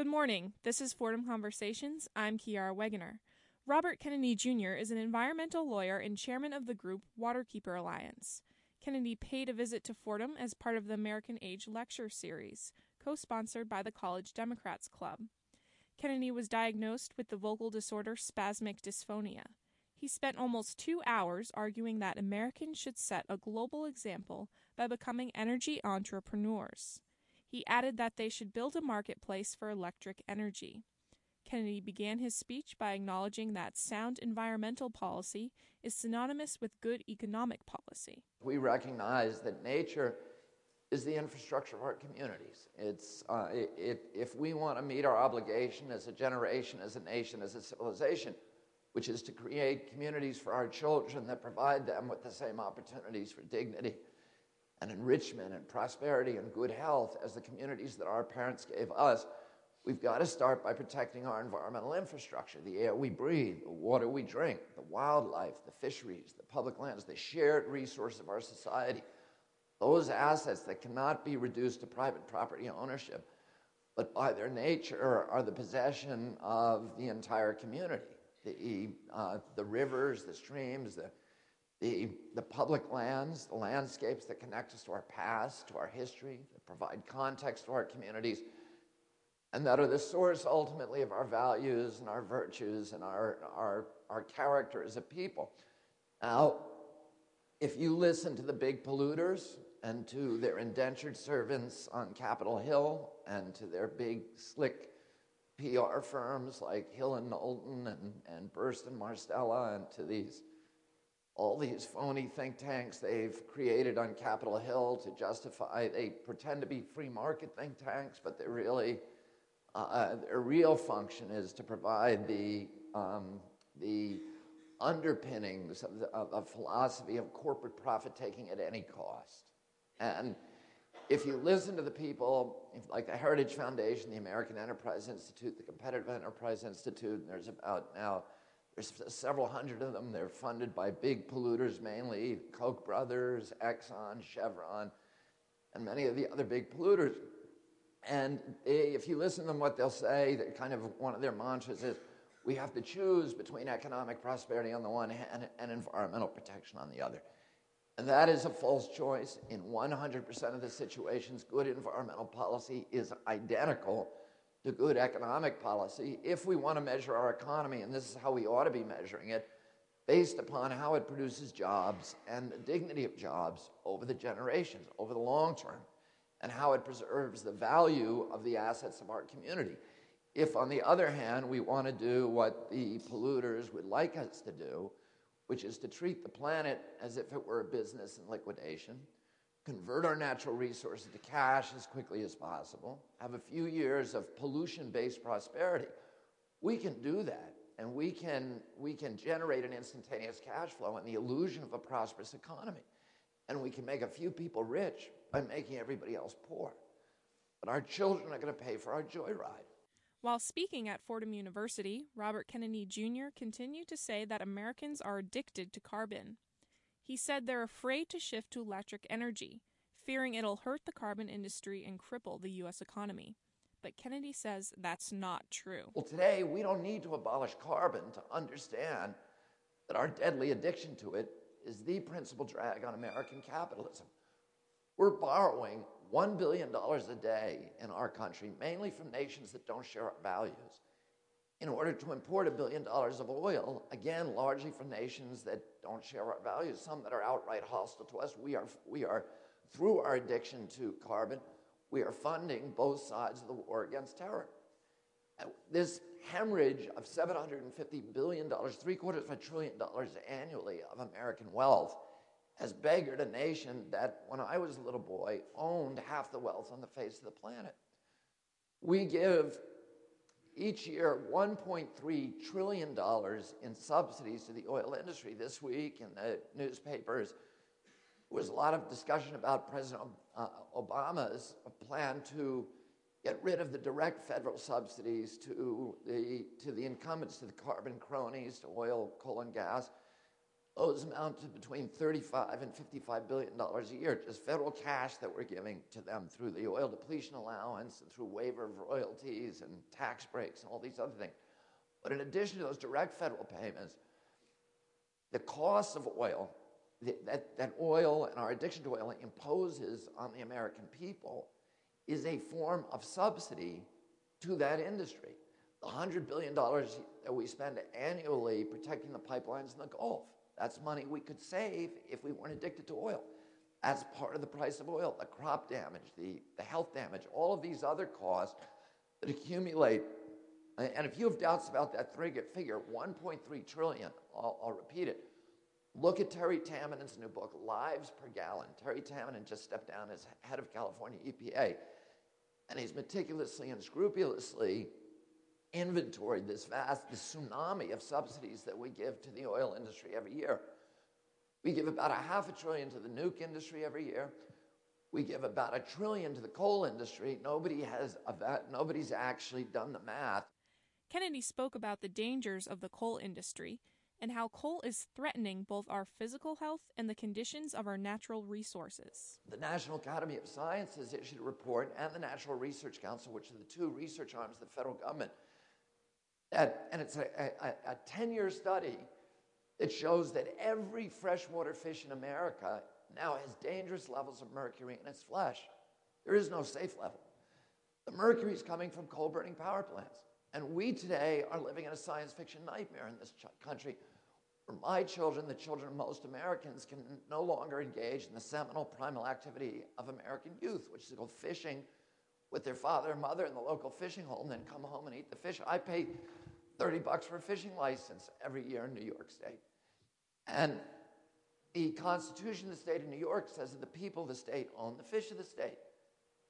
Good morning. This is Fordham Conversations. I'm Kiara Wegener. Robert Kennedy Jr. is an environmental lawyer and chairman of the group Waterkeeper Alliance. Kennedy paid a visit to Fordham as part of the American Age Lecture Series, co sponsored by the College Democrats Club. Kennedy was diagnosed with the vocal disorder spasmic dysphonia. He spent almost two hours arguing that Americans should set a global example by becoming energy entrepreneurs. He added that they should build a marketplace for electric energy. Kennedy began his speech by acknowledging that sound environmental policy is synonymous with good economic policy. We recognize that nature is the infrastructure of our communities. It's, uh, it, it, if we want to meet our obligation as a generation, as a nation, as a civilization, which is to create communities for our children that provide them with the same opportunities for dignity and enrichment and prosperity and good health as the communities that our parents gave us, we've got to start by protecting our environmental infrastructure the air we breathe, the water we drink, the wildlife, the fisheries, the public lands, the shared resource of our society. Those assets that cannot be reduced to private property ownership, but by their nature are the possession of the entire community. The, uh, the rivers, the streams, the the, the public lands, the landscapes that connect us to our past, to our history, that provide context to our communities, and that are the source ultimately of our values and our virtues and our, our, our character as a people. Now, if you listen to the big polluters and to their indentured servants on Capitol Hill and to their big, slick PR firms like Hill and Knowlton and, and Burson-Marsteller and to these all these phony think tanks they've created on Capitol Hill to justify, they pretend to be free market think tanks, but they're really, uh, their real function is to provide the, um, the underpinnings of, the, of a philosophy of corporate profit taking at any cost. And if you listen to the people, like the Heritage Foundation, the American Enterprise Institute, the Competitive Enterprise Institute, and there's about now there's several hundred of them. They're funded by big polluters mainly Koch brothers, Exxon, Chevron, and many of the other big polluters. And they, if you listen to them, what they'll say, that kind of one of their mantras is we have to choose between economic prosperity on the one hand and environmental protection on the other. And that is a false choice. In 100% of the situations, good environmental policy is identical to good economic policy if we want to measure our economy, and this is how we ought to be measuring it, based upon how it produces jobs and the dignity of jobs over the generations, over the long term, and how it preserves the value of the assets of our community. If, on the other hand, we want to do what the polluters would like us to do, which is to treat the planet as if it were a business in liquidation, convert our natural resources to cash as quickly as possible, have a few years of pollution based prosperity. We can do that, and we can, we can generate an instantaneous cash flow and the illusion of a prosperous economy. And we can make a few people rich by making everybody else poor. But our children are going to pay for our joyride. While speaking at Fordham University, Robert Kennedy Jr. continued to say that Americans are addicted to carbon. He said they're afraid to shift to electric energy, fearing it'll hurt the carbon industry and cripple the U.S. economy. But Kennedy says that's not true. Well, today we don't need to abolish carbon to understand that our deadly addiction to it is the principal drag on American capitalism. We're borrowing $1 billion a day in our country, mainly from nations that don't share our values in order to import a billion dollars of oil, again, largely from nations that don't share our values, some that are outright hostile to us. We are, we are, through our addiction to carbon, we are funding both sides of the war against terror. Uh, this hemorrhage of $750 billion, three quarters of a trillion dollars annually of American wealth, has beggared a nation that, when I was a little boy, owned half the wealth on the face of the planet. We give each year $1.3 trillion in subsidies to the oil industry. This week in the newspapers was a lot of discussion about President uh, Obama's plan to get rid of the direct federal subsidies to the, to the incumbents, to the carbon cronies, to oil, coal, and gas. Those amount to between 35 and 55 billion dollars a year, just federal cash that we're giving to them through the oil depletion allowance and through waiver of royalties and tax breaks and all these other things. But in addition to those direct federal payments, the cost of oil, that, that oil and our addiction to oil imposes on the American people, is a form of subsidy to that industry. The $100 billion that we spend annually protecting the pipelines in the Gulf, that's money we could save if we weren't addicted to oil. That's part of the price of oil, the crop damage, the, the health damage, all of these other costs that accumulate. And if you have doubts about that figure, 1.3 trillion, I'll, I'll repeat it. Look at Terry Tamminen new book, Lives Per Gallon. Terry Tamminen just stepped down as head of California EPA, and he's meticulously and scrupulously inventoried this vast this tsunami of subsidies that we give to the oil industry every year. We give about a half a trillion to the nuke industry every year. We give about a trillion to the coal industry. Nobody has nobody's actually done the math. Kennedy spoke about the dangers of the coal industry and how coal is threatening both our physical health and the conditions of our natural resources. The National Academy of Sciences issued a report, and the National Research Council, which are the two research arms of the federal government, and it's a, a, a 10 year study that shows that every freshwater fish in America now has dangerous levels of mercury in its flesh. There is no safe level. The mercury is coming from coal burning power plants. And we today are living in a science fiction nightmare in this country where my children, the children of most Americans, can no longer engage in the seminal primal activity of American youth, which is to go fishing with their father and mother in the local fishing hole and then come home and eat the fish. I pay 30 bucks for a fishing license every year in New York State. And the Constitution of the state of New York says that the people of the state own the fish of the state.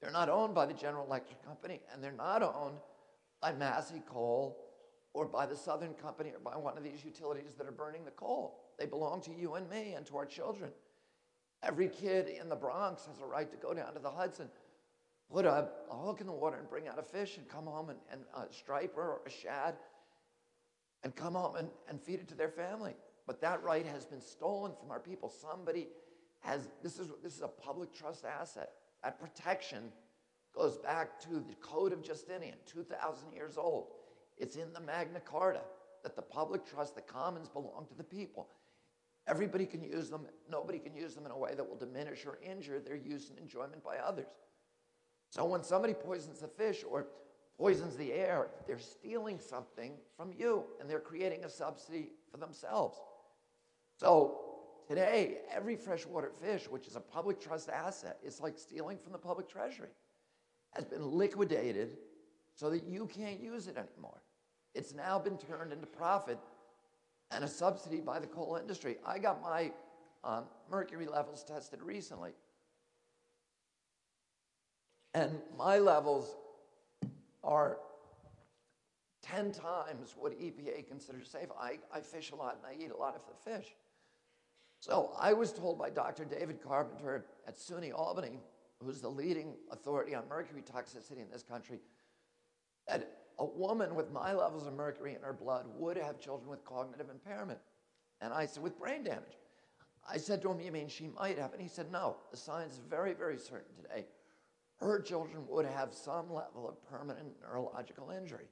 They're not owned by the General Electric Company, and they're not owned by Massey Coal or by the Southern Company or by one of these utilities that are burning the coal. They belong to you and me and to our children. Every kid in the Bronx has a right to go down to the Hudson, put a, a hook in the water and bring out a fish and come home and, and uh, a striper or a shad and come home and, and feed it to their family. But that right has been stolen from our people. Somebody has, this is, this is a public trust asset. That protection goes back to the Code of Justinian, 2,000 years old. It's in the Magna Carta that the public trust, the commons belong to the people. Everybody can use them. Nobody can use them in a way that will diminish or injure their use and enjoyment by others. So when somebody poisons the fish or poisons the air, they're stealing something from you and they're creating a subsidy for themselves. So today, every freshwater fish, which is a public trust asset, is like stealing from the public treasury, has been liquidated so that you can't use it anymore. It's now been turned into profit and a subsidy by the coal industry. I got my um, mercury levels tested recently. And my levels are 10 times what EPA considers safe. I, I fish a lot and I eat a lot of the fish. So I was told by Dr. David Carpenter at SUNY Albany, who's the leading authority on mercury toxicity in this country, that a woman with my levels of mercury in her blood would have children with cognitive impairment. And I said, with brain damage. I said to him, You mean she might have? And he said, No, the science is very, very certain today. Her children would have some level of permanent neurological injury.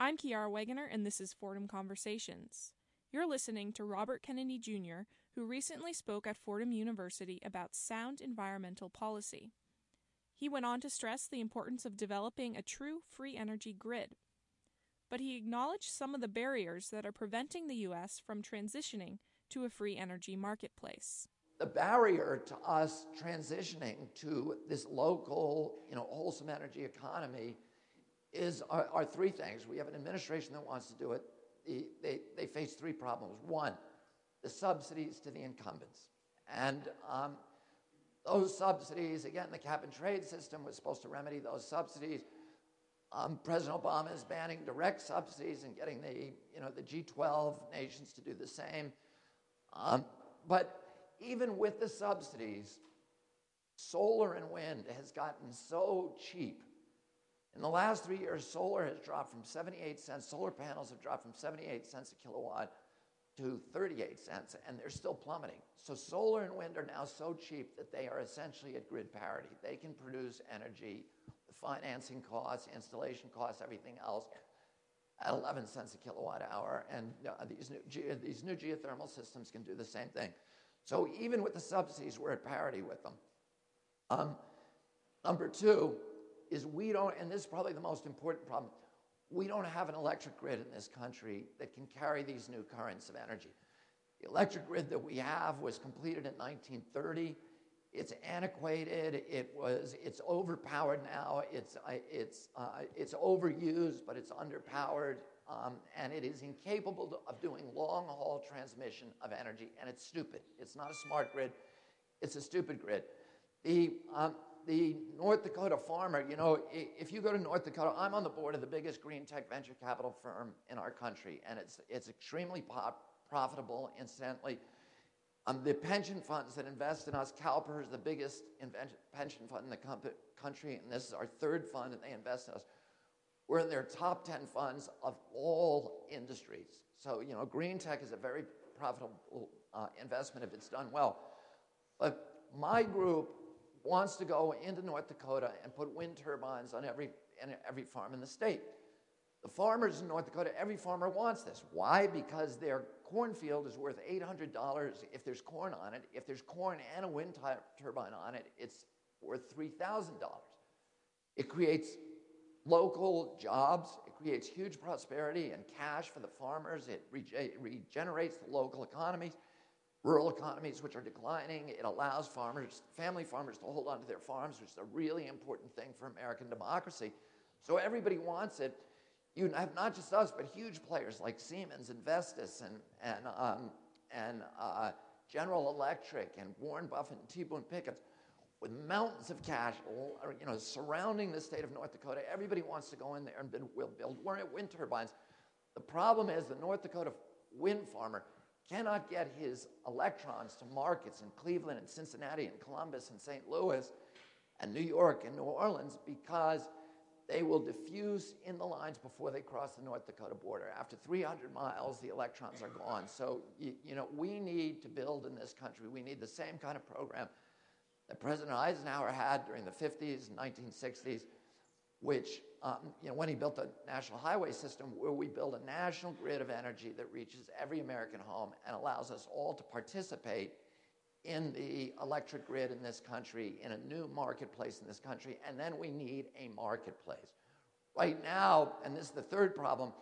I'm Kiara Wegener, and this is Fordham Conversations. You're listening to Robert Kennedy Jr., who recently spoke at Fordham University about sound environmental policy. He went on to stress the importance of developing a true free energy grid. But he acknowledged some of the barriers that are preventing the U.S. from transitioning to a free energy marketplace. The barrier to us transitioning to this local, you know, wholesome energy economy is are, are three things. We have an administration that wants to do it. The, they, they face three problems. One, the subsidies to the incumbents. And um, those subsidies, again, the cap and trade system was supposed to remedy those subsidies. Um, President Obama is banning direct subsidies and getting the, you know, the G12 nations to do the same. Um, but even with the subsidies, solar and wind has gotten so cheap. In the last three years, solar has dropped from 78 cents, solar panels have dropped from 78 cents a kilowatt to 38 cents, and they're still plummeting. So solar and wind are now so cheap that they are essentially at grid parity. They can produce energy, financing costs, installation costs, everything else, at 11 cents a kilowatt hour. And uh, these, new these new geothermal systems can do the same thing. So even with the subsidies, we're at parity with them. Um, number two is we don't, and this is probably the most important problem, we don't have an electric grid in this country that can carry these new currents of energy. The electric grid that we have was completed in 1930. It's antiquated. It was. It's overpowered now. It's. Uh, it's. Uh, it's overused, but it's underpowered, um, and it is incapable of doing long-haul transmission of energy. And it's stupid. It's not a smart grid. It's a stupid grid. The um, the North Dakota farmer, you know, if you go to North Dakota, I'm on the board of the biggest green tech venture capital firm in our country, and it's, it's extremely pop, profitable, incidentally. Um, the pension funds that invest in us, CalPERS the biggest pension fund in the country, and this is our third fund, and they invest in us. We're in their top 10 funds of all industries. So, you know, green tech is a very profitable uh, investment if it's done well. But my group wants to go into North Dakota and put wind turbines on every, every farm in the state. The farmers in North Dakota, every farmer wants this. Why? Because their cornfield is worth $800 if there's corn on it. If there's corn and a wind turbine on it, it's worth $3,000. It creates local jobs, it creates huge prosperity and cash for the farmers, it rege- regenerates the local economies rural economies which are declining. It allows farmers, family farmers, to hold onto their farms, which is a really important thing for American democracy. So everybody wants it. You have not just us, but huge players like Siemens and Vestas and, and, um, and uh, General Electric and Warren Buffett and T. Boone Pickens with mountains of cash you know, surrounding the state of North Dakota. Everybody wants to go in there and build, build wind turbines. The problem is the North Dakota wind farmer cannot get his electrons to markets in Cleveland and Cincinnati and Columbus and St. Louis and New York and New Orleans because they will diffuse in the lines before they cross the North Dakota border. After 300 miles, the electrons are gone. So, you, you know, we need to build in this country, we need the same kind of program that President Eisenhower had during the 50s and 1960s which, um, you know, when he built the national highway system, where we build a national grid of energy that reaches every American home and allows us all to participate in the electric grid in this country, in a new marketplace in this country, and then we need a marketplace. Right now, and this is the third problem,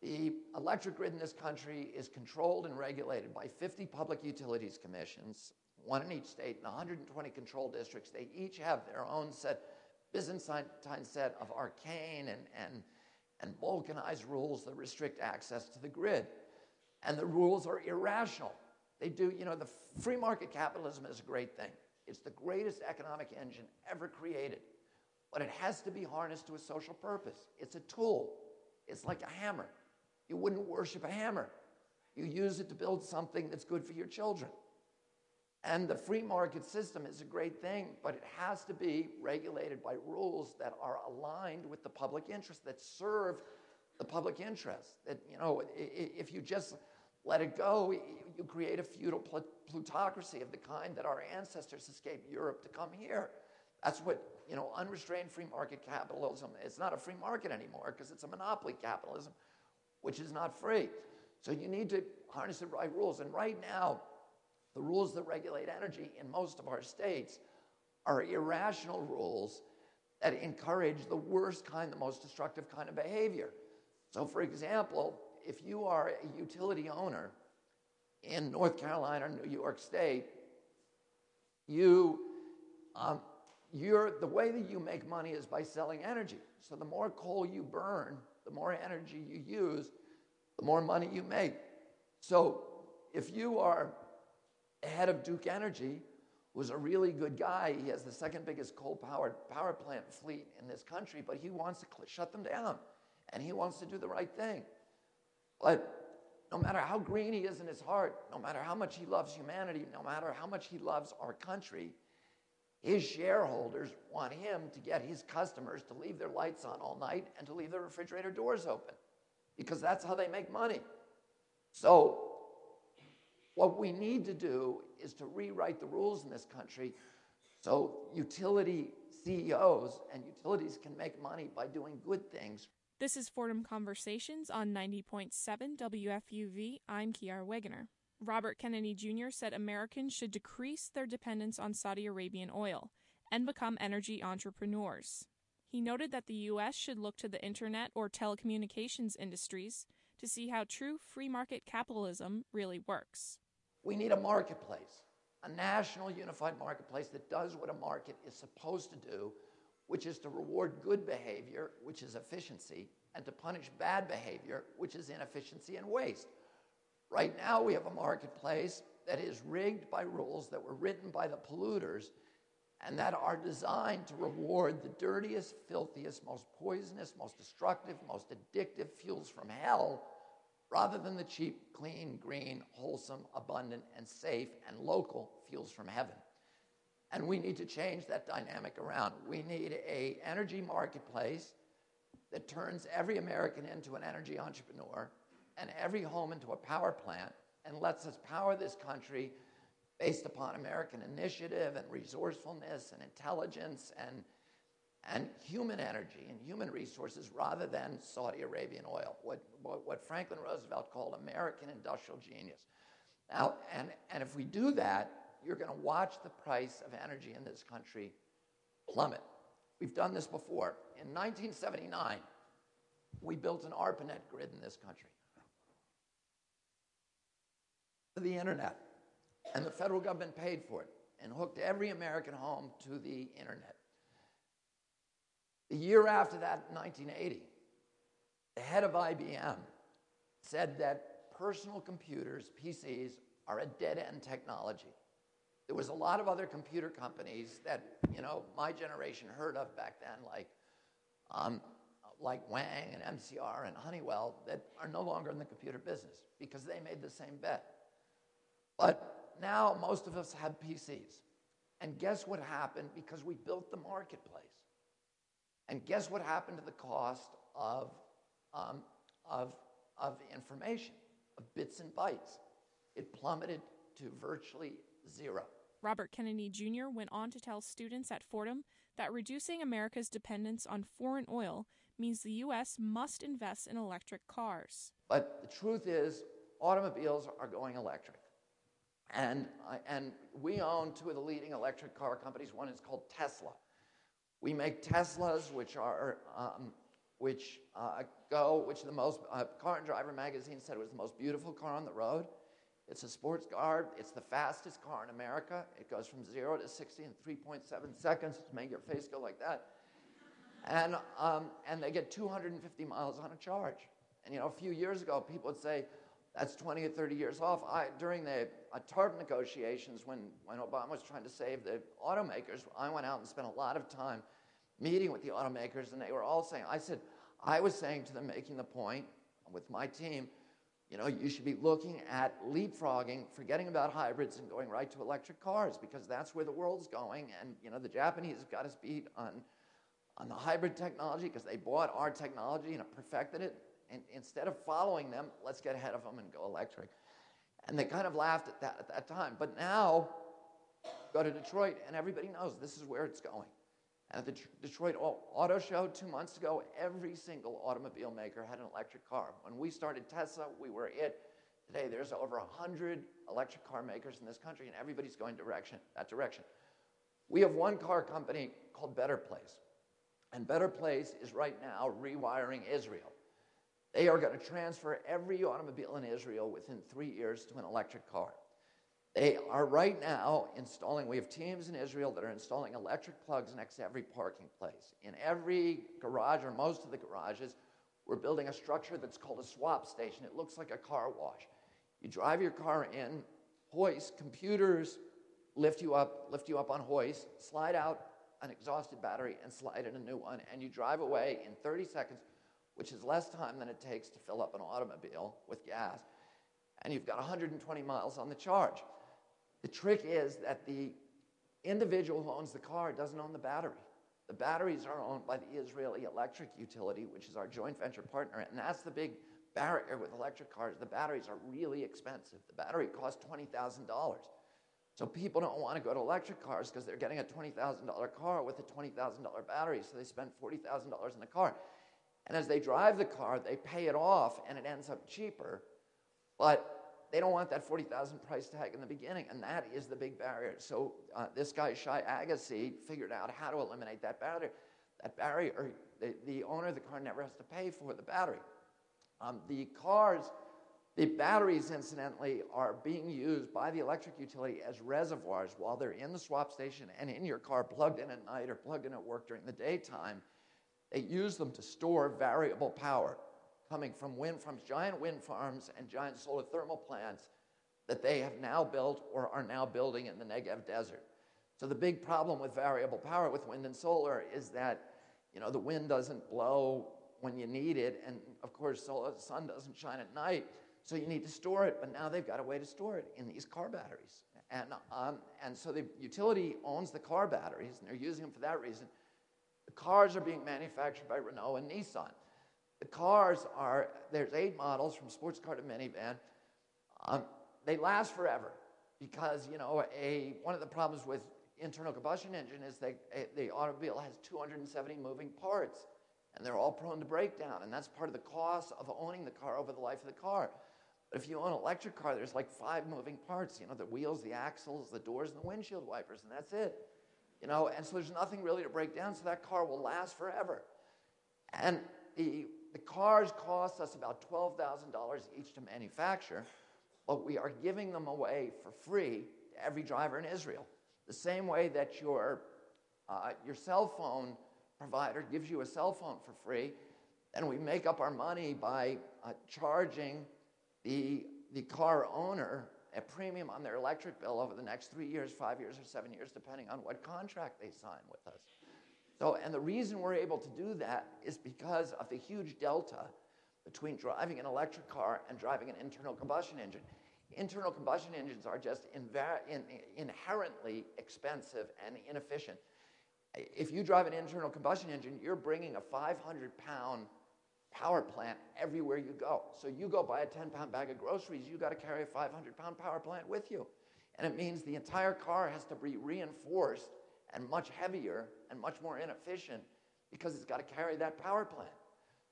the electric grid in this country is controlled and regulated by 50 public utilities commissions, one in each state, and 120 control districts. They each have their own set Byzantine set of arcane and, and, and balkanized rules that restrict access to the grid. And the rules are irrational. They do, you know, the free market capitalism is a great thing. It's the greatest economic engine ever created. But it has to be harnessed to a social purpose. It's a tool, it's like a hammer. You wouldn't worship a hammer, you use it to build something that's good for your children. And the free market system is a great thing, but it has to be regulated by rules that are aligned with the public interest, that serve the public interest. That, you know, if you just let it go, you create a feudal plutocracy of the kind that our ancestors escaped Europe to come here. That's what, you know, unrestrained free market capitalism, it's not a free market anymore because it's a monopoly capitalism, which is not free. So you need to harness the right rules. And right now, the rules that regulate energy in most of our states are irrational rules that encourage the worst kind, the most destructive kind of behavior. So, for example, if you are a utility owner in North Carolina or New York State, you, um, you're, the way that you make money is by selling energy. So, the more coal you burn, the more energy you use, the more money you make. So, if you are head of Duke Energy, was a really good guy. He has the second biggest coal powered power plant fleet in this country, but he wants to shut them down and he wants to do the right thing. But no matter how green he is in his heart, no matter how much he loves humanity, no matter how much he loves our country, his shareholders want him to get his customers to leave their lights on all night and to leave their refrigerator doors open because that's how they make money. So What we need to do is to rewrite the rules in this country so utility CEOs and utilities can make money by doing good things. This is Fordham Conversations on 90.7 WFUV. I'm Kiara Wegener. Robert Kennedy Jr. said Americans should decrease their dependence on Saudi Arabian oil and become energy entrepreneurs. He noted that the U.S. should look to the internet or telecommunications industries to see how true free market capitalism really works. We need a marketplace, a national unified marketplace that does what a market is supposed to do, which is to reward good behavior, which is efficiency, and to punish bad behavior, which is inefficiency and waste. Right now, we have a marketplace that is rigged by rules that were written by the polluters and that are designed to reward the dirtiest, filthiest, most poisonous, most destructive, most addictive fuels from hell rather than the cheap, clean, green, wholesome, abundant, and safe and local fuels from heaven. And we need to change that dynamic around. We need a energy marketplace that turns every American into an energy entrepreneur and every home into a power plant and lets us power this country based upon American initiative and resourcefulness and intelligence and, and human energy and human resources rather than Saudi Arabian oil, what, what, Franklin Roosevelt called American industrial genius. Now, and, and if we do that, you're going to watch the price of energy in this country plummet. We've done this before. In 1979, we built an ARPANET grid in this country the internet. And the federal government paid for it and hooked every American home to the internet. The year after that, 1980, the head of IBM said that personal computers, PCs, are a dead end technology. There was a lot of other computer companies that, you know, my generation heard of back then, like, um, like Wang and NCR and Honeywell, that are no longer in the computer business because they made the same bet. But now most of us have PCs. And guess what happened? Because we built the marketplace. And guess what happened to the cost of, um, of, of information, of bits and bytes? It plummeted to virtually zero. Robert Kennedy Jr. went on to tell students at Fordham that reducing America's dependence on foreign oil means the U.S. must invest in electric cars. But the truth is, automobiles are going electric. And, and we own two of the leading electric car companies. One is called Tesla. We make Teslas, which are um, which uh, go, which the most uh, Car and Driver magazine said was the most beautiful car on the road. It's a sports car. It's the fastest car in America. It goes from zero to 60 in 3.7 seconds to make your face go like that. And, um, and they get 250 miles on a charge. And you know, a few years ago, people would say, that's 20 or 30 years off. I, during the uh, TARP negotiations, when, when Obama was trying to save the automakers, I went out and spent a lot of time meeting with the automakers, and they were all saying, I said, I was saying to them, making the point with my team, you know, you should be looking at leapfrogging, forgetting about hybrids and going right to electric cars because that's where the world's going. And, you know, the Japanese have got us beat on, on the hybrid technology because they bought our technology and perfected it. And instead of following them, let's get ahead of them and go electric. And they kind of laughed at that at that time. But now, go to Detroit, and everybody knows this is where it's going. And at the Detroit Auto Show two months ago, every single automobile maker had an electric car. When we started Tesla, we were it. Today, there's over 100 electric car makers in this country, and everybody's going direction, that direction. We have one car company called Better Place. And Better Place is right now rewiring Israel. They are going to transfer every automobile in Israel within three years to an electric car. They are right now installing, we have teams in Israel that are installing electric plugs next to every parking place. In every garage, or most of the garages, we're building a structure that's called a swap station. It looks like a car wash. You drive your car in, hoist, computers lift you up, lift you up on hoist, slide out an exhausted battery and slide in a new one, and you drive away in 30 seconds which is less time than it takes to fill up an automobile with gas, and you've got 120 miles on the charge. The trick is that the individual who owns the car doesn't own the battery. The batteries are owned by the Israeli Electric Utility, which is our joint venture partner, and that's the big barrier with electric cars, the batteries are really expensive. The battery costs $20,000. So people don't want to go to electric cars because they're getting a $20,000 car with a $20,000 battery, so they spend $40,000 in the car. And as they drive the car, they pay it off and it ends up cheaper. But they don't want that 40,000 price tag in the beginning, and that is the big barrier. So uh, this guy, Shai Agassi, figured out how to eliminate that barrier. That barrier, the, the owner of the car never has to pay for the battery. Um, the cars, the batteries, incidentally, are being used by the electric utility as reservoirs while they're in the swap station and in your car, plugged in at night or plugged in at work during the daytime. They use them to store variable power coming from wind farms, giant wind farms and giant solar thermal plants that they have now built or are now building in the Negev desert. So the big problem with variable power with wind and solar is that you know the wind doesn't blow when you need it, and of course the sun doesn't shine at night, so you need to store it. But now they've got a way to store it in these car batteries, and um, and so the utility owns the car batteries, and they're using them for that reason. Cars are being manufactured by Renault and Nissan. The cars are, there's eight models from sports car to minivan. Um, they last forever because, you know, a, one of the problems with internal combustion engine is that the automobile has 270 moving parts and they're all prone to breakdown. And that's part of the cost of owning the car over the life of the car. But if you own an electric car, there's like five moving parts, you know, the wheels, the axles, the doors, and the windshield wipers, and that's it. You know, and so there's nothing really to break down, so that car will last forever. And the the cars cost us about $12,000 each to manufacture, but we are giving them away for free to every driver in Israel. The same way that your, uh, your cell phone provider gives you a cell phone for free, and we make up our money by uh, charging the, the car owner a premium on their electric bill over the next three years, five years, or seven years, depending on what contract they sign with us. So, and the reason we're able to do that is because of the huge delta between driving an electric car and driving an internal combustion engine. Internal combustion engines are just in, inherently expensive and inefficient. If you drive an internal combustion engine, you're bringing a 500 pound power plant everywhere you go. So you go buy a 10 pound bag of groceries, you got to carry a 500 pound power plant with you. And it means the entire car has to be reinforced and much heavier and much more inefficient because it's got to carry that power plant.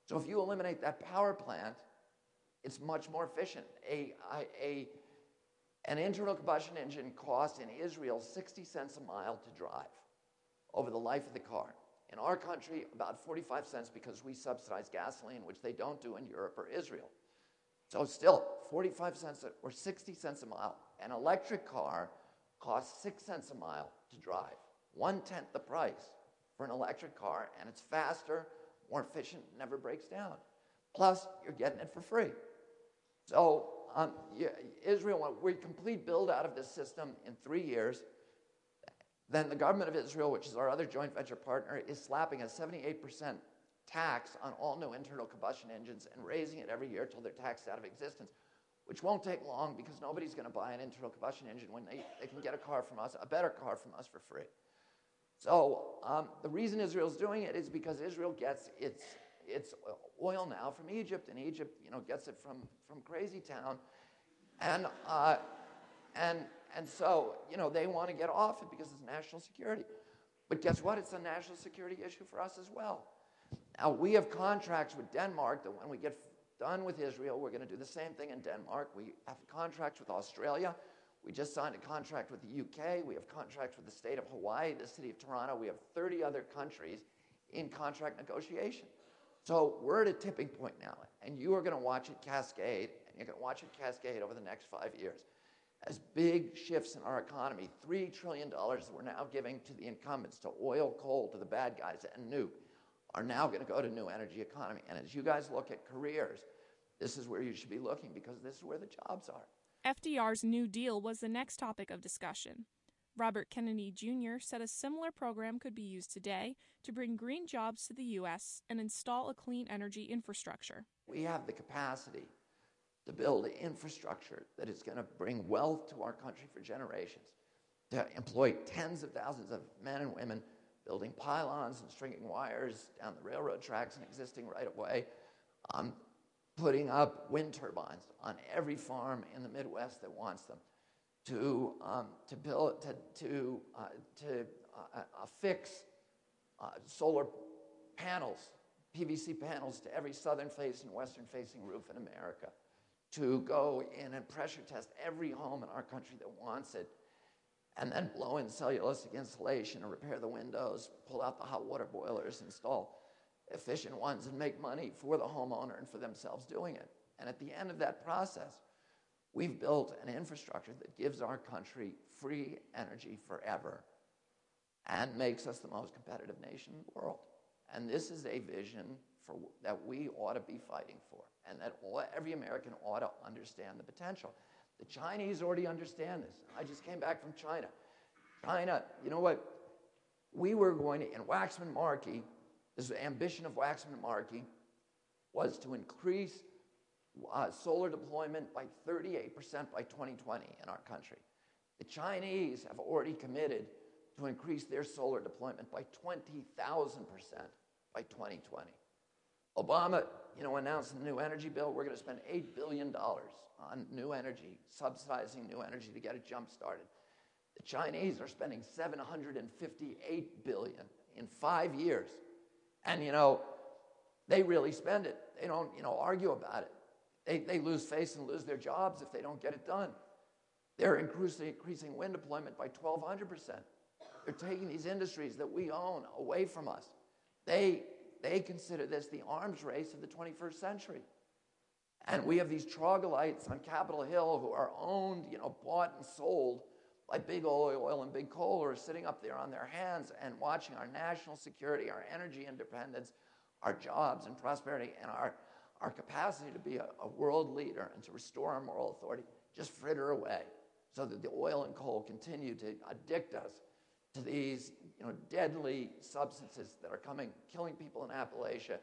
So if you eliminate that power plant, it's much more efficient. A, a, an internal combustion engine costs in Israel 60 cents a mile to drive over the life of the car. In our country, about 45 cents because we subsidize gasoline, which they don't do in Europe or Israel. So still, 45 cents or 60 cents a mile. An electric car costs 6 cents a mile to drive one tenth the price for an electric car, and it's faster, more efficient, never breaks down. Plus, you're getting it for free. So, um, Israel, we complete build out of this system in three years. Then the government of Israel, which is our other joint venture partner, is slapping a 78% tax on all new internal combustion engines and raising it every year until they're taxed out of existence, which won't take long because nobody's going to buy an internal combustion engine when they, they can get a car from us, a better car from us for free. So um, the reason Israel's doing it is because Israel gets its, its oil now from Egypt, and Egypt, you know, gets it from, from Crazy Town. And, uh, and, and so, you know, they want to get off it because it's national security. But guess what? It's a national security issue for us as well. Now, we have contracts with Denmark that when we get done with Israel, we're going to do the same thing in Denmark. We have contracts with Australia. We just signed a contract with the UK. We have contracts with the state of Hawaii, the city of Toronto. We have 30 other countries in contract negotiation. So we're at a tipping point now, and you are going to watch it cascade, and you're going to watch it cascade over the next five years. As big shifts in our economy, $3 trillion that we're now giving to the incumbents, to oil, coal, to the bad guys, and nuke, are now going to go to new energy economy. And as you guys look at careers, this is where you should be looking because this is where the jobs are. FDR's New Deal was the next topic of discussion. Robert Kennedy Jr. said a similar program could be used today to bring green jobs to the U.S. and install a clean energy infrastructure. We have the capacity to build infrastructure that is going to bring wealth to our country for generations, to employ tens of thousands of men and women building pylons and stringing wires down the railroad tracks and existing right of way, um, putting up wind turbines on every farm in the Midwest that wants them, to, um, to build, to, to, uh, to uh, uh, fix uh, solar panels, PVC panels to every southern facing, and western facing roof in America, to go in and pressure test every home in our country that wants it, and then blow in cellulosic insulation and repair the windows, pull out the hot water boilers, install efficient ones, and make money for the homeowner and for themselves doing it. And at the end of that process, we've built an infrastructure that gives our country free energy forever and makes us the most competitive nation in the world. And this is a vision for, that we ought to be fighting for, and that all, every American ought to understand the potential. The Chinese already understand this. I just came back from China. China, you know what? We were going to, in Waxman Markey, this ambition of Waxman Markey was to increase uh, solar deployment by 38% by 2020 in our country. The Chinese have already committed to increase their solar deployment by 20,000% by 2020. Obama, you know, announced the new energy bill. We're going to spend $8 billion on new energy, subsidizing new energy to get it jump started. The Chinese are spending 758 billion in five years. And, you know, they really spend it. They don't, you know, argue about it. They, they lose face and lose their jobs if they don't get it done. They're increasing, increasing wind deployment by 1,200%. They're taking these industries that we own away from us. They, they consider this the arms race of the 21st century. And we have these troglodytes on Capitol Hill who are owned, you know, bought and sold by big oil and big coal, who are sitting up there on their hands and watching our national security, our energy independence, our jobs and prosperity, and our, our capacity to be a, a world leader and to restore our moral authority just fritter away so that the oil and coal continue to addict us to these you know, deadly substances that are coming, killing people in Appalachia,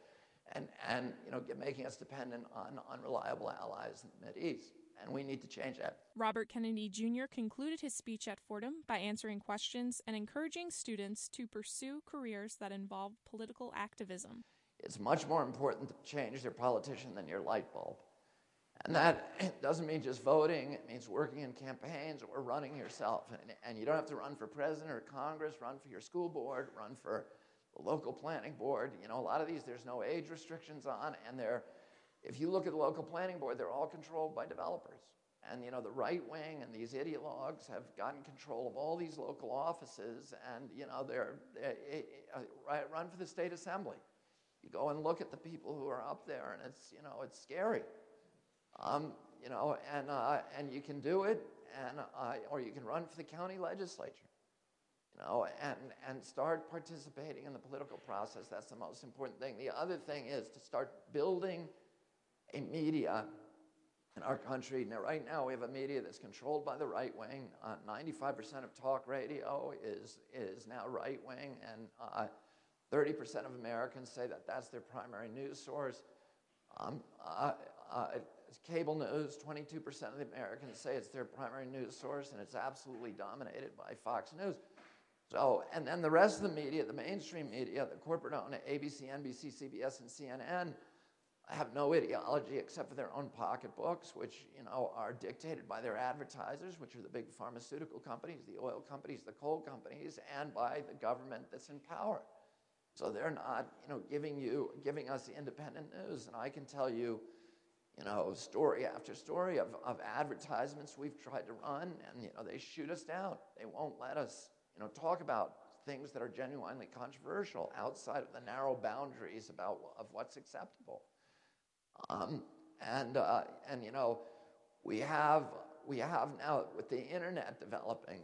and, and you know, making us dependent on unreliable allies in the East. And we need to change that. Robert Kennedy Jr. concluded his speech at Fordham by answering questions and encouraging students to pursue careers that involve political activism. It's much more important to change your politician than your light bulb. And that doesn't mean just voting, it means working in campaigns or running yourself. And, and, you don't have to run for president or Congress, run for your school board, run for the local planning board. You know, a lot of these there's no age restrictions on, and they're, if you look at the local planning board, they're all controlled by developers. And you know, the right wing and these ideologues have gotten control of all these local offices, and you know, they're, they uh, run for the state assembly. You go and look at the people who are up there, and it's you know, it's scary. Um, you know, and, uh, and you can do it, and, uh, or you can run for the county legislature, you know, and, and start participating in the political process. That's the most important thing. The other thing is to start building a media in our country. Now, right now, we have a media that's controlled by the right wing. Uh, 95% of talk radio is, is now right wing, and 30% uh, of Americans say that that's their primary news source. Um, uh, uh cable news, 22% of the Americans say it's their primary news source, and it's absolutely dominated by Fox News. So, and then the rest of the media, the mainstream media, the corporate owned ABC, NBC, CBS, and CNN, have no ideology except for their own pocketbooks, which you know are dictated by their advertisers, which are the big pharmaceutical companies, the oil companies, the coal companies, and by the government that's in power. So they're not, you know, giving you, giving us independent news. And I can tell you, you know, story after story of, of advertisements we've tried to run, and you know, they shoot us down. They won't let us, you know, talk about things that are genuinely controversial outside of the narrow boundaries about of what's acceptable. Um, and uh, and you know, we have we have now with the internet developing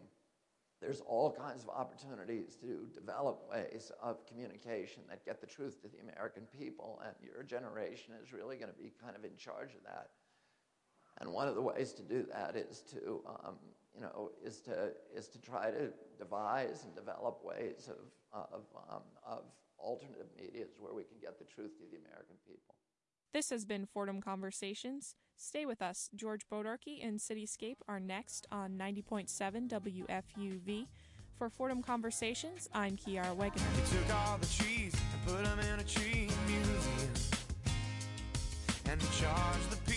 there's all kinds of opportunities to develop ways of communication that get the truth to the American people, and your generation is really going to be kind of in charge of that. And one of the ways to do that is to, um, you know, is to is to try to devise and develop ways of of, um, of alternative medias where we can get the truth to the American people. This has been Fordham Conversations. Stay with us. George Bodarky and Cityscape are next on 90.7 WFUV. For Fordham Conversations, I'm Kiara Wegener. Took all the trees and put them in a tree museum. And the charge the